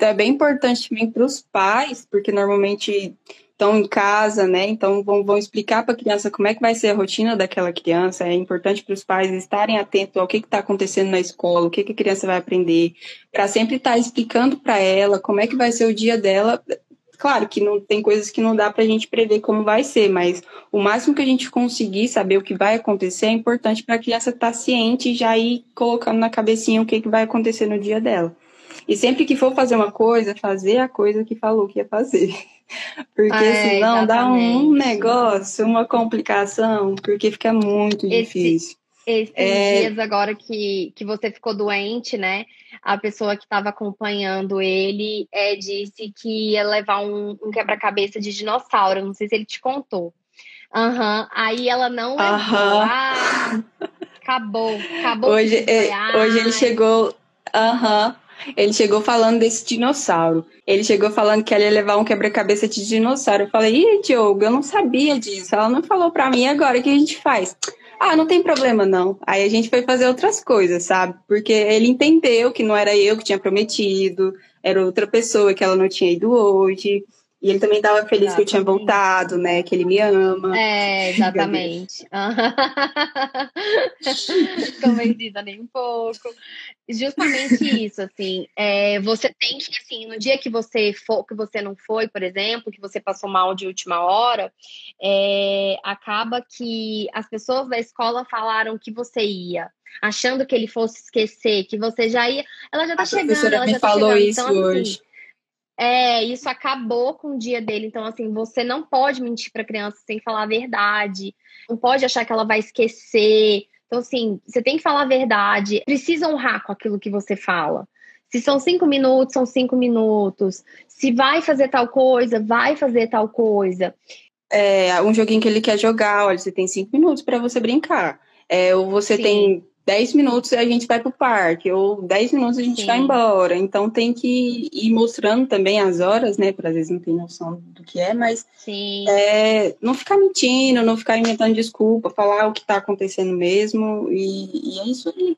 Então é bem importante também para os pais, porque normalmente estão em casa, né? Então vão, vão explicar para a criança como é que vai ser a rotina daquela criança. É importante para os pais estarem atentos ao que está acontecendo na escola, o que, que a criança vai aprender, para sempre estar tá explicando para ela como é que vai ser o dia dela. Claro que não tem coisas que não dá para a gente prever como vai ser, mas o máximo que a gente conseguir saber o que vai acontecer é importante para a criança estar tá ciente e já ir colocando na cabecinha o que, que vai acontecer no dia dela. E sempre que for fazer uma coisa, fazer a coisa que falou que ia fazer. Porque é, senão dá um negócio, uma complicação, porque fica muito Esse, difícil. Esses é... dias agora que, que você ficou doente, né? A pessoa que estava acompanhando ele é, disse que ia levar um, um quebra-cabeça de dinossauro. Não sei se ele te contou. Aham. Uhum. Aí ela não levou. Uhum. Ah, acabou. Acabou. Hoje, é, hoje ele chegou. Aham. Uhum. Ele chegou falando desse dinossauro. Ele chegou falando que ela ia levar um quebra-cabeça de dinossauro. Eu falei, ih, Diogo, eu não sabia disso. Ela não falou pra mim agora, o que a gente faz? Ah, não tem problema não. Aí a gente foi fazer outras coisas, sabe? Porque ele entendeu que não era eu que tinha prometido, era outra pessoa que ela não tinha ido hoje. E ele também estava feliz exatamente. que eu tinha voltado, né? Que ele me ama. É, exatamente. Convencida nem um pouco. Justamente isso, assim. É, você tem que, assim, no dia que você for, que você não foi, por exemplo, que você passou mal de última hora, é, acaba que as pessoas da escola falaram que você ia achando que ele fosse esquecer, que você já ia. Ela já tá a chegando. Ela me já tá falou chegando. isso então, assim, hoje. É, isso acabou com o dia dele. Então, assim, você não pode mentir para criança sem falar a verdade. Não pode achar que ela vai esquecer. Então, assim, você tem que falar a verdade. Precisa honrar com aquilo que você fala. Se são cinco minutos, são cinco minutos. Se vai fazer tal coisa, vai fazer tal coisa. É um joguinho que ele quer jogar. Olha, você tem cinco minutos para você brincar. É, ou você Sim. tem 10 minutos a gente vai para o parque, ou 10 minutos a gente Sim. vai embora. Então tem que ir mostrando também as horas, né? Porque às vezes não tem noção do que é, mas é, não ficar mentindo, não ficar inventando desculpa, falar o que está acontecendo mesmo, e, e, é isso aí.